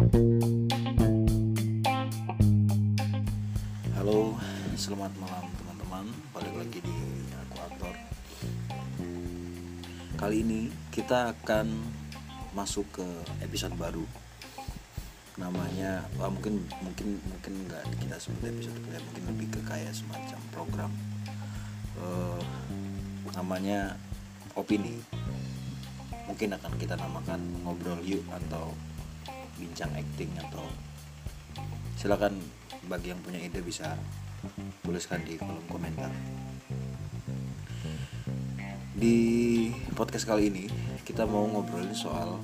Halo, selamat malam teman-teman. Balik lagi di aku aktor. Kali ini kita akan masuk ke episode baru. Namanya, wah mungkin mungkin mungkin nggak kita sebut episode baru, mungkin lebih ke kayak semacam program. Eh, namanya opini. Mungkin akan kita namakan ngobrol yuk atau bincang acting atau silakan bagi yang punya ide bisa tuliskan di kolom komentar. Di podcast kali ini kita mau ngobrolin soal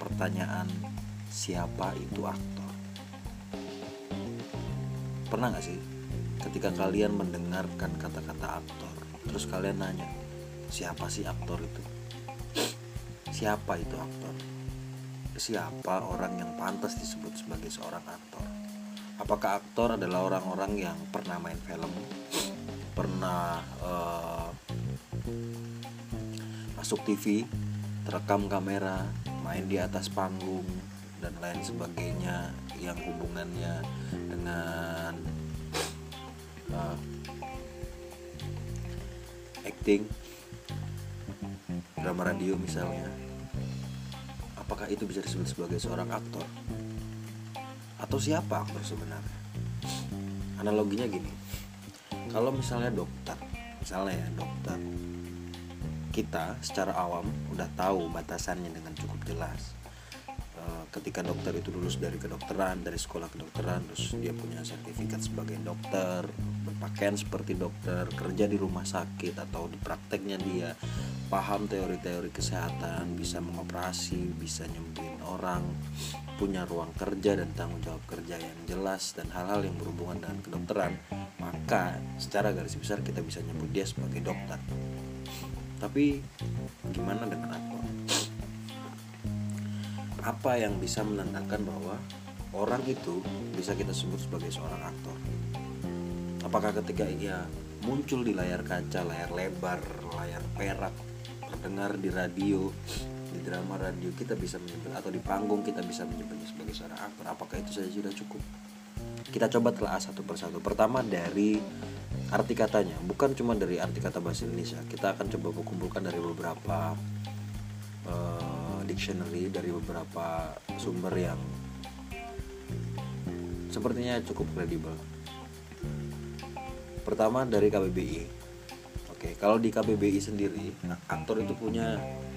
pertanyaan siapa itu aktor? Pernah nggak sih ketika kalian mendengarkan kata-kata aktor terus kalian nanya siapa sih aktor itu? Siapa itu aktor siapa orang yang pantas disebut sebagai seorang aktor? Apakah aktor adalah orang-orang yang pernah main film? Pernah uh, masuk TV terekam kamera main di atas panggung dan lain sebagainya yang hubungannya dengan uh, acting drama radio misalnya apakah itu bisa disebut sebagai seorang aktor? Atau siapa aktor sebenarnya? Analoginya gini. Kalau misalnya dokter misalnya ya dokter kita secara awam udah tahu batasannya dengan cukup jelas. E, ketika dokter itu lulus dari kedokteran dari sekolah kedokteran terus dia punya sertifikat sebagai dokter berpakaian seperti dokter kerja di rumah sakit atau di prakteknya dia paham teori-teori kesehatan bisa mengoperasi bisa nyembuhin orang punya ruang kerja dan tanggung jawab kerja yang jelas dan hal-hal yang berhubungan dengan kedokteran maka secara garis besar kita bisa nyebut dia sebagai dokter. Tapi gimana dengan aktor apa yang bisa menandakan bahwa orang itu bisa kita sebut sebagai seorang aktor? Apakah ketika ia muncul di layar kaca layar lebar layar perak terdengar di radio di drama radio kita bisa menyebut atau di panggung kita bisa menyebutnya sebagai seorang aktor. Apakah itu saja sudah cukup? Kita coba telah satu persatu. Pertama dari arti katanya. Bukan cuma dari arti kata bahasa Indonesia. Kita akan coba kumpulkan dari beberapa uh, dictionary dari beberapa sumber yang sepertinya cukup kredibel. Pertama dari KBBI oke kalau di KBBI sendiri aktor itu punya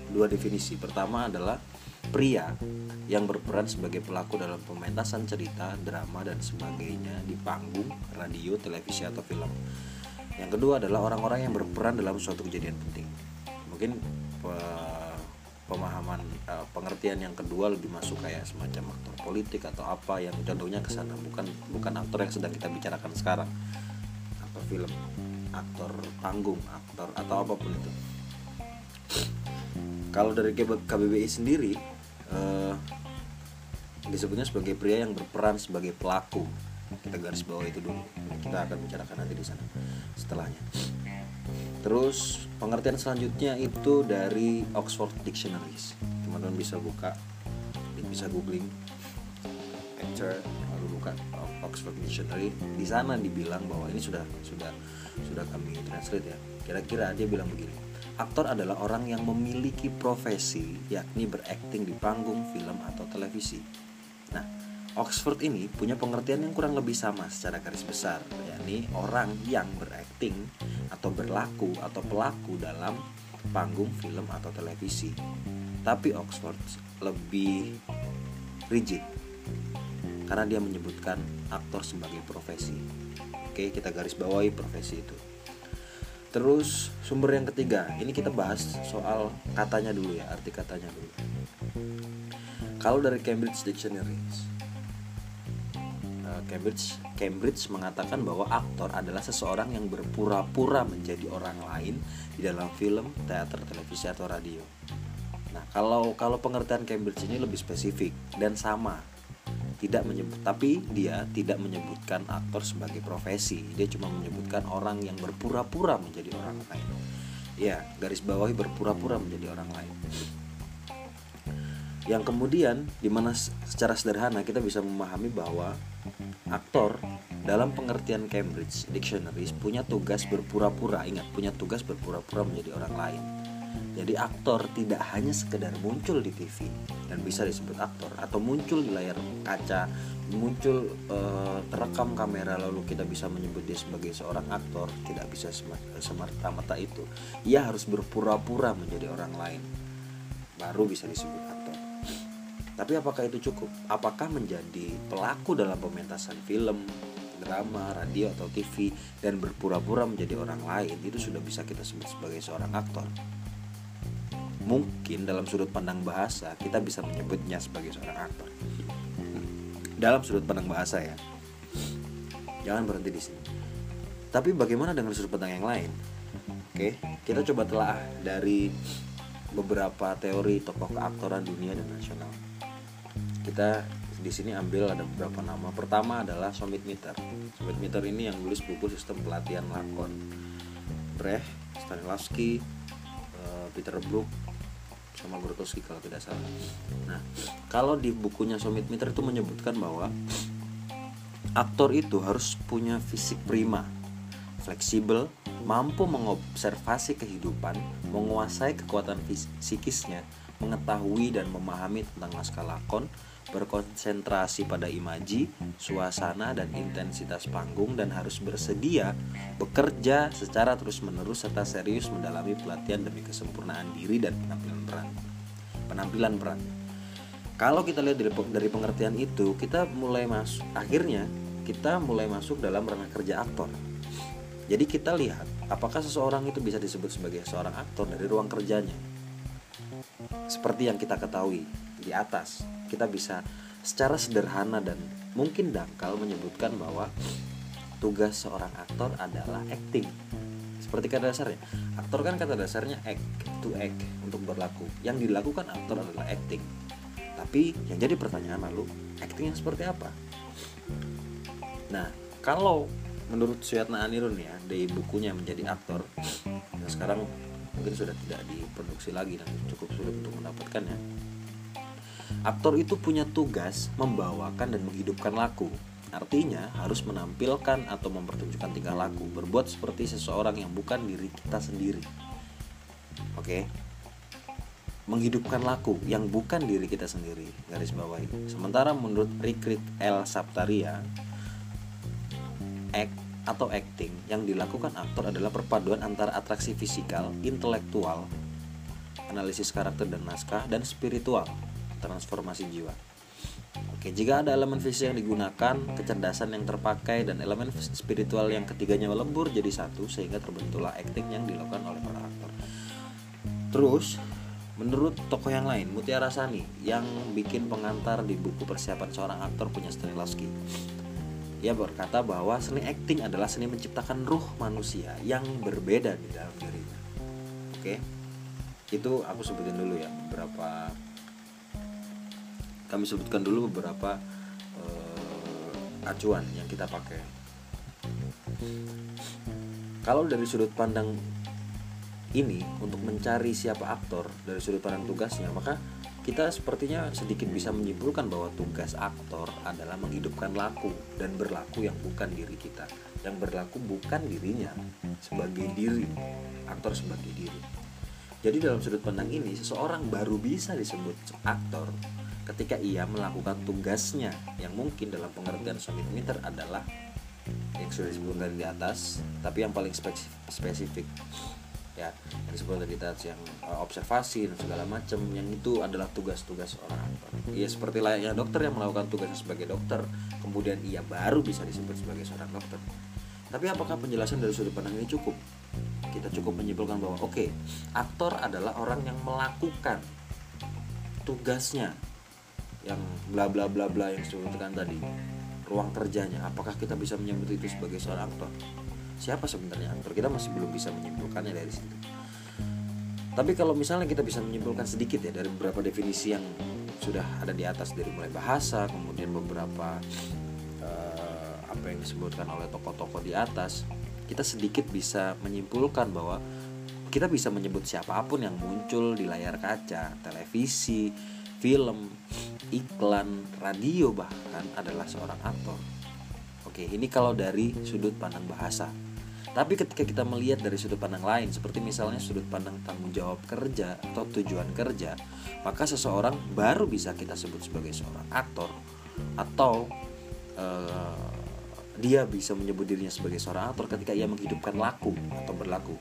dua definisi pertama adalah pria yang berperan sebagai pelaku dalam pementasan cerita, drama dan sebagainya di panggung, radio, televisi atau film. Yang kedua adalah orang-orang yang berperan dalam suatu kejadian penting. Mungkin pemahaman uh, pengertian yang kedua lebih masuk kayak semacam aktor politik atau apa yang contohnya ke sana bukan bukan aktor yang sedang kita bicarakan sekarang. Aktor film, aktor panggung, aktor atau apa pun itu. Kalau dari KBBI sendiri uh, disebutnya sebagai pria yang berperan sebagai pelaku. Kita garis bawah itu dulu. Kita akan bicarakan nanti di sana setelahnya. Terus pengertian selanjutnya itu dari Oxford Dictionaries. Teman-teman bisa buka bisa googling. Buka Oxford Dictionary di sana dibilang bahwa ini sudah sudah sudah kami translate ya kira-kira dia bilang begini Aktor adalah orang yang memiliki profesi, yakni berakting di panggung, film, atau televisi. Nah, Oxford ini punya pengertian yang kurang lebih sama secara garis besar, yakni orang yang berakting atau berlaku atau pelaku dalam panggung, film, atau televisi. Tapi Oxford lebih rigid karena dia menyebutkan aktor sebagai profesi. Oke, kita garis bawahi profesi itu. Terus sumber yang ketiga, ini kita bahas soal katanya dulu ya, arti katanya dulu. Kalau dari Cambridge Dictionary, Cambridge Cambridge mengatakan bahwa aktor adalah seseorang yang berpura-pura menjadi orang lain di dalam film, teater, televisi atau radio. Nah, kalau kalau pengertian Cambridge ini lebih spesifik dan sama. Tidak menyebut tapi dia tidak menyebutkan aktor sebagai profesi. Dia cuma menyebutkan orang yang berpura-pura menjadi orang lain. Ya, garis bawahi berpura-pura menjadi orang lain. yang kemudian di mana secara sederhana kita bisa memahami bahwa aktor dalam pengertian Cambridge Dictionary punya tugas berpura-pura ingat punya tugas berpura-pura menjadi orang lain jadi aktor tidak hanya sekedar muncul di TV dan bisa disebut aktor atau muncul di layar kaca, muncul uh, terekam kamera lalu kita bisa menyebut dia sebagai seorang aktor, tidak bisa semerta-merta itu. Ia harus berpura-pura menjadi orang lain. Baru bisa disebut aktor. Tapi apakah itu cukup? Apakah menjadi pelaku dalam pementasan film, drama, radio atau TV dan berpura-pura menjadi orang lain itu sudah bisa kita sebut sebagai seorang aktor? Mungkin dalam sudut pandang bahasa kita bisa menyebutnya sebagai seorang aktor. Dalam sudut pandang bahasa ya. Jangan berhenti di sini. Tapi bagaimana dengan sudut pandang yang lain? Oke kita coba telah dari beberapa teori tokoh keaktoran dunia dan nasional. Kita di sini ambil ada beberapa nama. Pertama adalah Somit Mitter. Somit Mitter ini yang nulis buku sistem pelatihan lakon. Brecht Stanislavski eh, Peter Brook sama Grotowski kalau tidak salah. Nah, kalau di bukunya Somit Mitra itu menyebutkan bahwa aktor itu harus punya fisik prima, fleksibel, mampu mengobservasi kehidupan, menguasai kekuatan psikisnya, mengetahui dan memahami tentang naskah lakon, berkonsentrasi pada imaji, suasana, dan intensitas panggung dan harus bersedia bekerja secara terus-menerus serta serius mendalami pelatihan demi kesempurnaan diri dan penampilan peran. Penampilan peran. Kalau kita lihat dari, dari pengertian itu, kita mulai masuk akhirnya kita mulai masuk dalam ranah kerja aktor. Jadi kita lihat apakah seseorang itu bisa disebut sebagai seorang aktor dari ruang kerjanya. Seperti yang kita ketahui di atas kita bisa secara sederhana dan mungkin dangkal menyebutkan bahwa tugas seorang aktor adalah acting. Seperti kata dasarnya aktor kan kata dasarnya act to act untuk berlaku. Yang dilakukan aktor adalah acting. Tapi yang jadi pertanyaan lalu acting yang seperti apa? Nah kalau menurut Suyatna Anirun ya di bukunya menjadi aktor nah sekarang mungkin sudah tidak diproduksi lagi dan cukup sulit untuk mendapatkannya Aktor itu punya tugas membawakan dan menghidupkan laku. Artinya harus menampilkan atau mempertunjukkan tingkah laku, berbuat seperti seseorang yang bukan diri kita sendiri. Oke. Menghidupkan laku yang bukan diri kita sendiri, garis bawahi. Sementara menurut Rikrit L. Saptaria, act atau acting yang dilakukan aktor adalah perpaduan antara atraksi fisikal, intelektual, analisis karakter dan naskah, dan spiritual transformasi jiwa. Oke, jika ada elemen fisik yang digunakan, kecerdasan yang terpakai, dan elemen spiritual yang ketiganya melebur jadi satu, sehingga terbentuklah acting yang dilakukan oleh para aktor. Terus, menurut tokoh yang lain, Mutiara Sani, yang bikin pengantar di buku persiapan seorang aktor punya Stanislavski. Ia berkata bahwa seni acting adalah seni menciptakan ruh manusia yang berbeda di dalam dirinya. Oke, itu aku sebutin dulu ya beberapa kami sebutkan dulu beberapa uh, acuan yang kita pakai. Kalau dari sudut pandang ini untuk mencari siapa aktor dari sudut pandang tugasnya, maka kita sepertinya sedikit bisa menyimpulkan bahwa tugas aktor adalah menghidupkan laku dan berlaku yang bukan diri kita, yang berlaku bukan dirinya sebagai diri, aktor sebagai diri. Jadi dalam sudut pandang ini, seseorang baru bisa disebut aktor ketika ia melakukan tugasnya yang mungkin dalam pengertian summit meter adalah yang sudah disebutkan di atas tapi yang paling spesifik ya yang disebut tadi atas yang uh, observasi dan segala macam yang itu adalah tugas-tugas orang aktor ya seperti layaknya dokter yang melakukan tugasnya sebagai dokter kemudian ia baru bisa disebut sebagai seorang dokter. Tapi apakah penjelasan dari sudut pandang ini cukup? Kita cukup menyimpulkan bahwa oke okay, aktor adalah orang yang melakukan tugasnya yang bla bla bla bla yang disebutkan tadi. Ruang kerjanya apakah kita bisa menyebut itu sebagai seorang aktor? Siapa sebenarnya aktor? Kita masih belum bisa menyimpulkannya dari situ. Tapi kalau misalnya kita bisa menyimpulkan sedikit ya dari beberapa definisi yang sudah ada di atas dari mulai bahasa kemudian beberapa uh, apa yang disebutkan oleh tokoh-tokoh di atas kita sedikit bisa menyimpulkan bahwa kita bisa menyebut siapa pun yang muncul di layar kaca televisi film, iklan, radio bahkan adalah seorang aktor. Oke, ini kalau dari sudut pandang bahasa. Tapi ketika kita melihat dari sudut pandang lain, seperti misalnya sudut pandang tanggung jawab kerja atau tujuan kerja, maka seseorang baru bisa kita sebut sebagai seorang aktor atau uh, dia bisa menyebut dirinya sebagai seorang aktor ketika ia menghidupkan laku atau berlaku.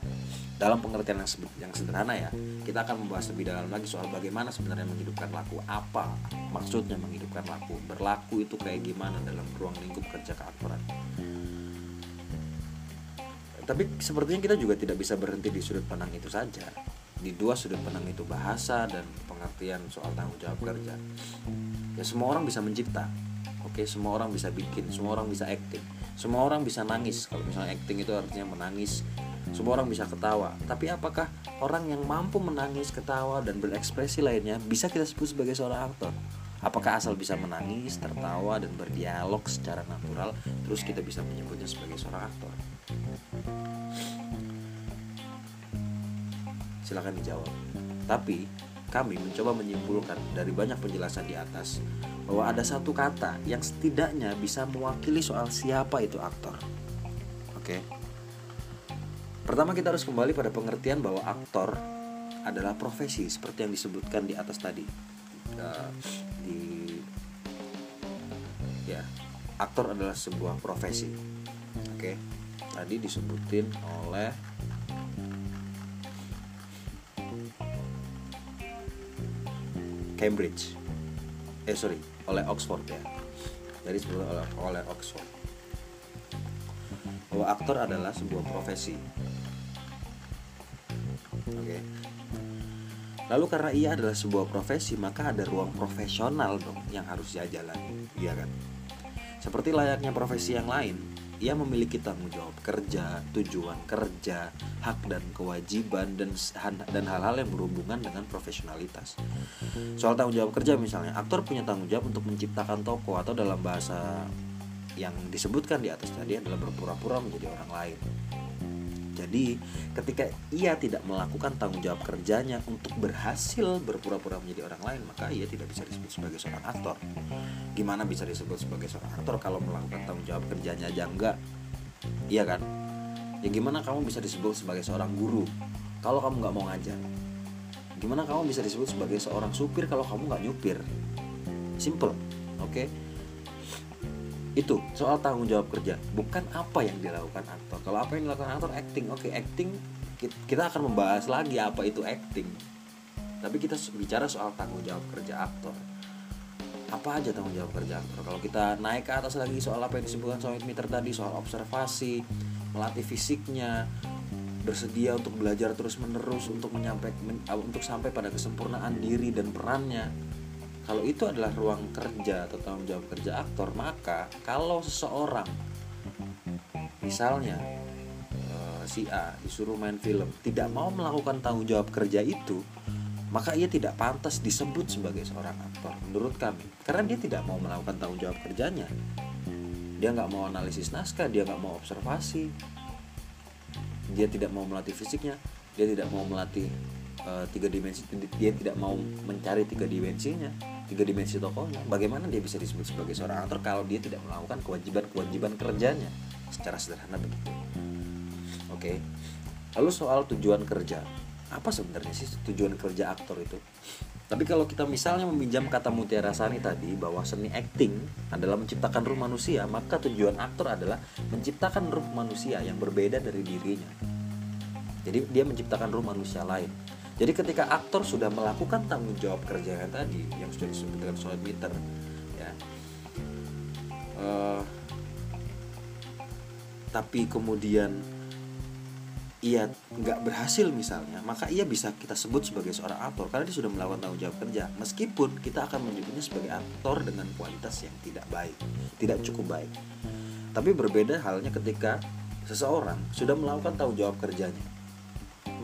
Dalam pengertian yang, yang sederhana ya, kita akan membahas lebih dalam lagi soal bagaimana sebenarnya menghidupkan laku, apa maksudnya menghidupkan laku, berlaku itu kayak gimana dalam ruang lingkup kerja keaktoran? Tapi sepertinya kita juga tidak bisa berhenti di sudut pandang itu saja. Di dua sudut pandang itu bahasa dan pengertian soal tanggung jawab kerja. Ya semua orang bisa mencipta oke semua orang bisa bikin semua orang bisa acting. Semua orang bisa nangis. Kalau misalnya acting itu artinya menangis semua orang bisa ketawa. Tapi apakah orang yang mampu menangis ketawa dan berekspresi lainnya bisa kita sebut sebagai seorang aktor? Apakah asal bisa menangis tertawa dan berdialog secara natural terus kita bisa menyebutnya sebagai seorang aktor? Silahkan dijawab. Tapi kami mencoba menyimpulkan dari banyak penjelasan di atas bahwa ada satu kata yang setidaknya bisa mewakili soal siapa itu aktor. Oke. Pertama kita harus kembali pada pengertian bahwa aktor adalah profesi seperti yang disebutkan di atas tadi. Uh, di ya, aktor adalah sebuah profesi. Oke. Tadi disebutin oleh Cambridge eh sorry oleh Oxford ya. Jadi sebelumnya oleh, oleh Oxford. Bahwa aktor adalah sebuah profesi. Oke. Okay. lalu karena ia adalah sebuah profesi maka ada ruang profesional dong yang harus dia jalani. Iya kan? Seperti layaknya profesi yang lain ia memiliki tanggung jawab kerja, tujuan kerja, hak dan kewajiban dan dan hal-hal yang berhubungan dengan profesionalitas. Soal tanggung jawab kerja misalnya, aktor punya tanggung jawab untuk menciptakan toko atau dalam bahasa yang disebutkan di atas tadi adalah berpura-pura menjadi orang lain. Jadi, ketika ia tidak melakukan tanggung jawab kerjanya untuk berhasil berpura-pura menjadi orang lain, maka ia tidak bisa disebut sebagai seorang aktor. Gimana bisa disebut sebagai seorang aktor kalau melakukan tanggung jawab kerjanya aja enggak? Iya kan? Ya gimana kamu bisa disebut sebagai seorang guru kalau kamu nggak mau ngajar? Gimana kamu bisa disebut sebagai seorang supir kalau kamu nggak nyupir? Simple, oke? Okay? Itu soal tanggung jawab kerja. Bukan apa yang dilakukan aktor. Kalau apa yang dilakukan aktor acting. Oke okay, acting kita akan membahas lagi apa itu acting. Tapi kita bicara soal tanggung jawab kerja aktor. Apa aja tanggung jawab kerja aktor? Kalau kita naik ke atas lagi soal apa yang disebutkan soal meter tadi soal observasi melatih fisiknya bersedia untuk belajar terus menerus untuk menyampaikan untuk sampai pada kesempurnaan diri dan perannya kalau itu adalah ruang kerja atau tanggung jawab kerja aktor maka kalau seseorang misalnya uh, si A disuruh main film tidak mau melakukan tanggung jawab kerja itu maka ia tidak pantas disebut sebagai seorang aktor menurut kami. Karena dia tidak mau melakukan tanggung jawab kerjanya. Dia nggak mau analisis naskah dia nggak mau observasi. Dia tidak mau melatih fisiknya dia tidak mau melatih uh, tiga dimensi dia tidak mau mencari tiga dimensinya tiga dimensi tokohnya bagaimana dia bisa disebut sebagai seorang aktor kalau dia tidak melakukan kewajiban-kewajiban kerjanya secara sederhana begitu oke lalu soal tujuan kerja apa sebenarnya sih tujuan kerja aktor itu tapi kalau kita misalnya meminjam kata Mutiara Sani tadi bahwa seni acting adalah menciptakan ruh manusia, maka tujuan aktor adalah menciptakan ruh manusia yang berbeda dari dirinya. Jadi dia menciptakan ruh manusia lain. Jadi ketika aktor sudah melakukan tanggung jawab kerjanya tadi yang sudah disebutkan solid meter, ya, uh, tapi kemudian ia nggak berhasil misalnya, maka ia bisa kita sebut sebagai seorang aktor karena dia sudah melakukan tanggung jawab kerja. Meskipun kita akan menyebutnya sebagai aktor dengan kualitas yang tidak baik, tidak cukup baik. Tapi berbeda halnya ketika seseorang sudah melakukan tanggung jawab kerjanya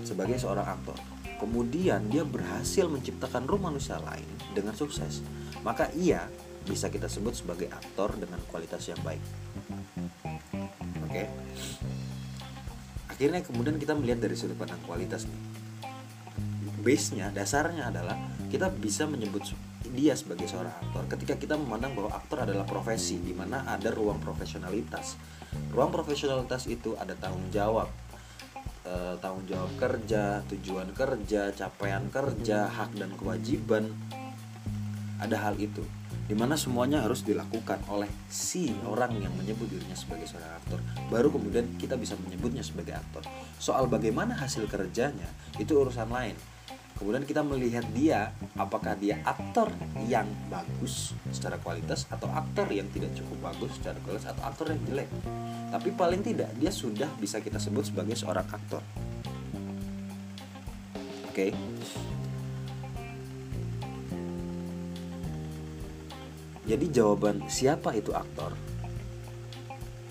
sebagai seorang aktor kemudian dia berhasil menciptakan ruh manusia lain dengan sukses, maka ia bisa kita sebut sebagai aktor dengan kualitas yang baik. Oke. Akhirnya kemudian kita melihat dari sudut pandang kualitas nih. Base-nya, dasarnya adalah kita bisa menyebut dia sebagai seorang aktor ketika kita memandang bahwa aktor adalah profesi di mana ada ruang profesionalitas ruang profesionalitas itu ada tanggung jawab e, tanggung jawab kerja tujuan kerja capaian kerja hak dan kewajiban. Ada hal itu di mana semuanya harus dilakukan oleh si orang yang menyebut dirinya sebagai seorang aktor. Baru kemudian kita bisa menyebutnya sebagai aktor. Soal bagaimana hasil kerjanya itu urusan lain kemudian kita melihat dia apakah dia aktor yang bagus secara kualitas atau aktor yang tidak cukup bagus secara kualitas atau aktor yang jelek tapi paling tidak dia sudah bisa kita sebut sebagai seorang aktor oke okay? Jadi jawaban siapa itu aktor?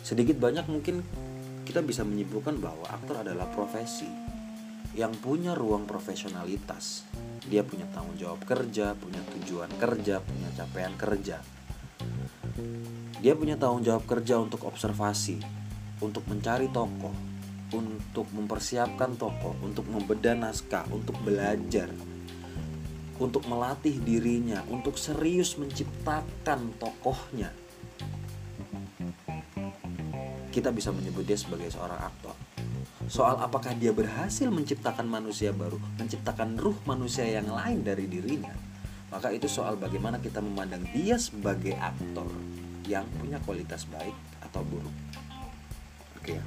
Sedikit banyak mungkin kita bisa menyimpulkan bahwa aktor adalah profesi yang punya ruang profesionalitas. Dia punya tanggung jawab kerja, punya tujuan kerja, punya capaian kerja. Dia punya tanggung jawab kerja untuk observasi, untuk mencari tokoh, untuk mempersiapkan tokoh, untuk membedah naskah, untuk belajar, untuk melatih dirinya, untuk serius menciptakan tokohnya. Kita bisa menyebut dia sebagai seorang aktor. Soal apakah dia berhasil menciptakan manusia baru, menciptakan ruh manusia yang lain dari dirinya, maka itu soal bagaimana kita memandang dia sebagai aktor yang punya kualitas baik atau buruk. Oke ya.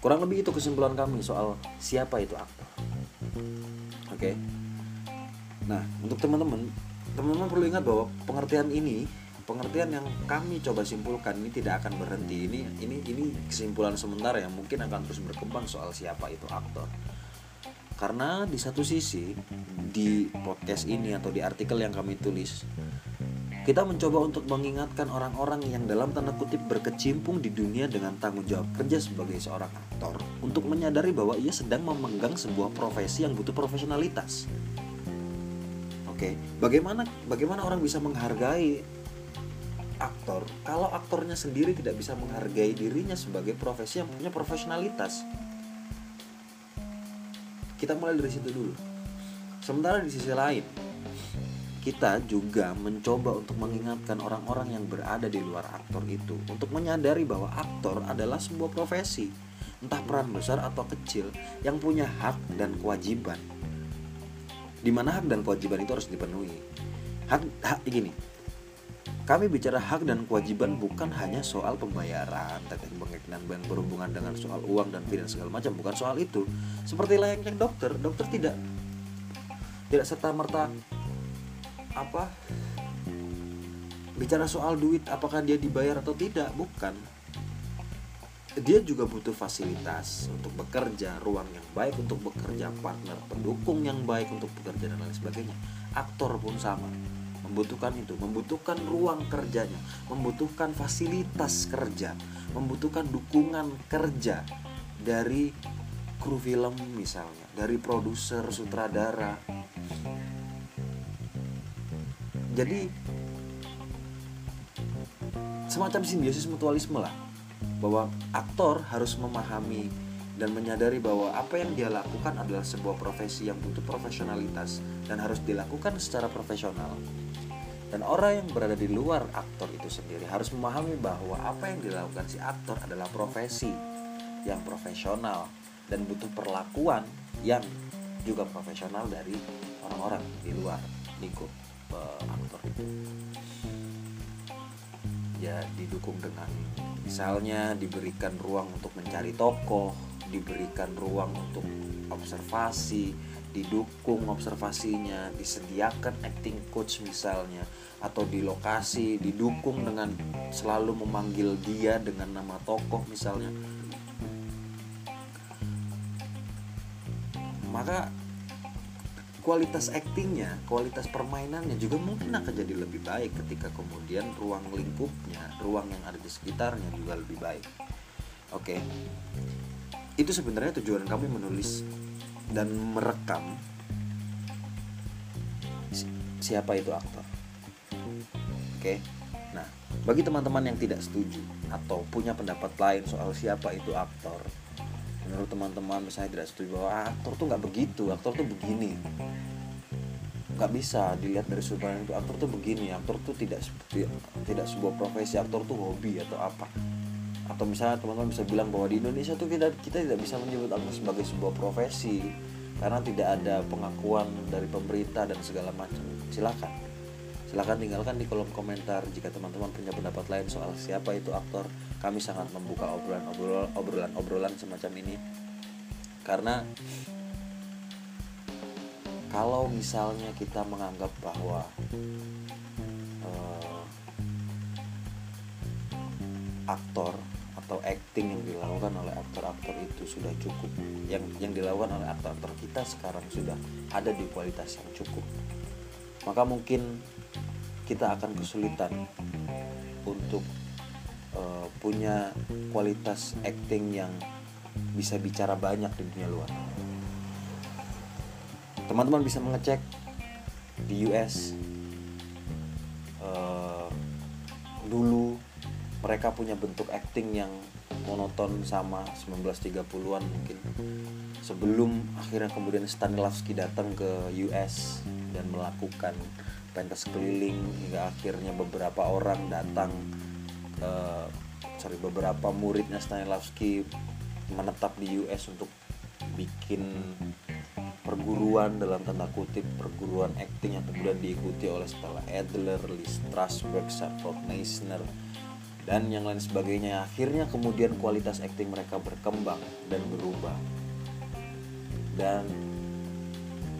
Kurang lebih itu kesimpulan kami soal siapa itu aktor. Oke. Nah, untuk teman-teman, teman-teman perlu ingat bahwa pengertian ini, pengertian yang kami coba simpulkan ini tidak akan berhenti. Ini ini ini kesimpulan sementara yang mungkin akan terus berkembang soal siapa itu aktor. Karena di satu sisi di podcast ini atau di artikel yang kami tulis kita mencoba untuk mengingatkan orang-orang yang dalam tanda kutip berkecimpung di dunia dengan tanggung jawab kerja sebagai seorang aktor untuk menyadari bahwa ia sedang memegang sebuah profesi yang butuh profesionalitas. Oke, bagaimana bagaimana orang bisa menghargai aktor kalau aktornya sendiri tidak bisa menghargai dirinya sebagai profesi yang punya profesionalitas? Kita mulai dari situ dulu. Sementara di sisi lain, kita juga mencoba untuk mengingatkan orang-orang yang berada di luar aktor itu untuk menyadari bahwa aktor adalah sebuah profesi, entah peran besar atau kecil, yang punya hak dan kewajiban di mana hak dan kewajiban itu harus dipenuhi hak hak gini kami bicara hak dan kewajiban bukan hanya soal pembayaran terkait pengekinan yang berhubungan dengan soal uang dan fee segala macam bukan soal itu. Seperti layaknya dokter dokter tidak tidak serta merta apa bicara soal duit apakah dia dibayar atau tidak bukan. Dia juga butuh fasilitas untuk bekerja, ruang yang baik untuk bekerja, partner pendukung yang baik untuk bekerja dan lain sebagainya. Aktor pun sama, membutuhkan itu, membutuhkan ruang kerjanya, membutuhkan fasilitas kerja, membutuhkan dukungan kerja dari kru film misalnya, dari produser, sutradara. Jadi semacam simbiosis mutualisme lah bahwa aktor harus memahami dan menyadari bahwa apa yang dia lakukan adalah sebuah profesi yang butuh profesionalitas dan harus dilakukan secara profesional. Dan orang yang berada di luar aktor itu sendiri harus memahami bahwa apa yang dilakukan si aktor adalah profesi yang profesional dan butuh perlakuan yang juga profesional dari orang-orang di luar lingkup uh, aktor itu. Ya didukung dengan Misalnya diberikan ruang untuk mencari tokoh, diberikan ruang untuk observasi, didukung observasinya, disediakan acting coach misalnya, atau di lokasi didukung dengan selalu memanggil dia dengan nama tokoh misalnya. Maka kualitas aktingnya, kualitas permainannya juga mungkin akan jadi lebih baik ketika kemudian ruang lingkupnya, ruang yang ada di sekitarnya juga lebih baik. Oke, itu sebenarnya tujuan kami menulis dan merekam. Siapa itu aktor. Oke, nah bagi teman-teman yang tidak setuju atau punya pendapat lain soal siapa itu aktor, menurut teman-teman misalnya tidak setuju bahwa ah, aktor tuh nggak begitu aktor tuh begini. Nggak bisa dilihat dari sudut pandang itu aktor tuh begini aktor tuh tidak seperti tidak sebuah profesi aktor tuh hobi atau apa atau misalnya teman-teman bisa bilang bahwa di Indonesia tuh kita kita tidak bisa menyebut aktor sebagai sebuah profesi karena tidak ada pengakuan dari pemerintah dan segala macam. Silakan. Silakan tinggalkan di kolom komentar jika teman-teman punya pendapat lain soal siapa itu aktor. Kami sangat membuka obrolan obrolan obrolan obrolan semacam ini. Karena kalau misalnya kita menganggap bahwa uh, aktor atau acting yang dilakukan oleh aktor-aktor itu sudah cukup. Yang yang dilakukan oleh aktor-aktor kita sekarang sudah ada di kualitas yang cukup. Maka mungkin kita akan kesulitan untuk uh, punya kualitas acting yang bisa bicara banyak di dunia luar. Teman-teman bisa mengecek di US uh, eh, dulu mereka punya bentuk acting yang monoton sama 1930-an mungkin. Sebelum akhirnya kemudian Stanislavski datang ke US dan melakukan pentas keliling hingga akhirnya beberapa orang datang ke sorry beberapa muridnya Stanislavski menetap di US untuk bikin perguruan dalam tanda kutip perguruan acting yang kemudian diikuti oleh Stella Adler, Lee Strasberg, Sanford Meisner dan yang lain sebagainya. Akhirnya kemudian kualitas acting mereka berkembang dan berubah. Dan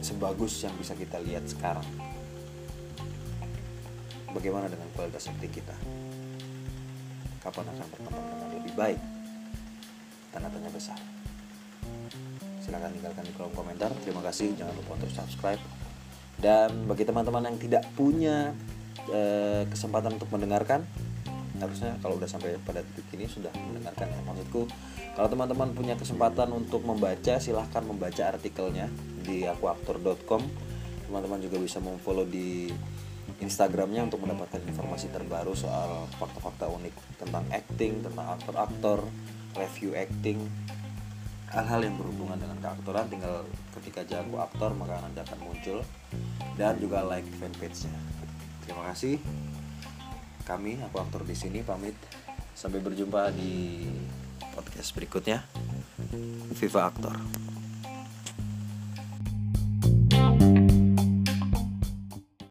sebagus yang bisa kita lihat sekarang. Bagaimana dengan kualitas acting kita? Kapan akan berkembang dengan lebih baik? Tanda tanya besar. Silahkan tinggalkan di kolom komentar. Terima kasih. Jangan lupa untuk subscribe. Dan bagi teman-teman yang tidak punya e, kesempatan untuk mendengarkan harusnya kalau udah sampai pada titik ini sudah mendengarkan ya maksudku kalau teman-teman punya kesempatan untuk membaca silahkan membaca artikelnya di akuaktor.com teman-teman juga bisa memfollow di Instagramnya untuk mendapatkan informasi terbaru soal fakta-fakta unik tentang acting, tentang aktor-aktor, review acting, hal-hal yang berhubungan dengan keaktoran tinggal ketika jago aktor maka nanti akan muncul dan juga like fanpage-nya. Terima kasih. Kami aku aktor di sini pamit. Sampai berjumpa di podcast berikutnya. Viva Aktor.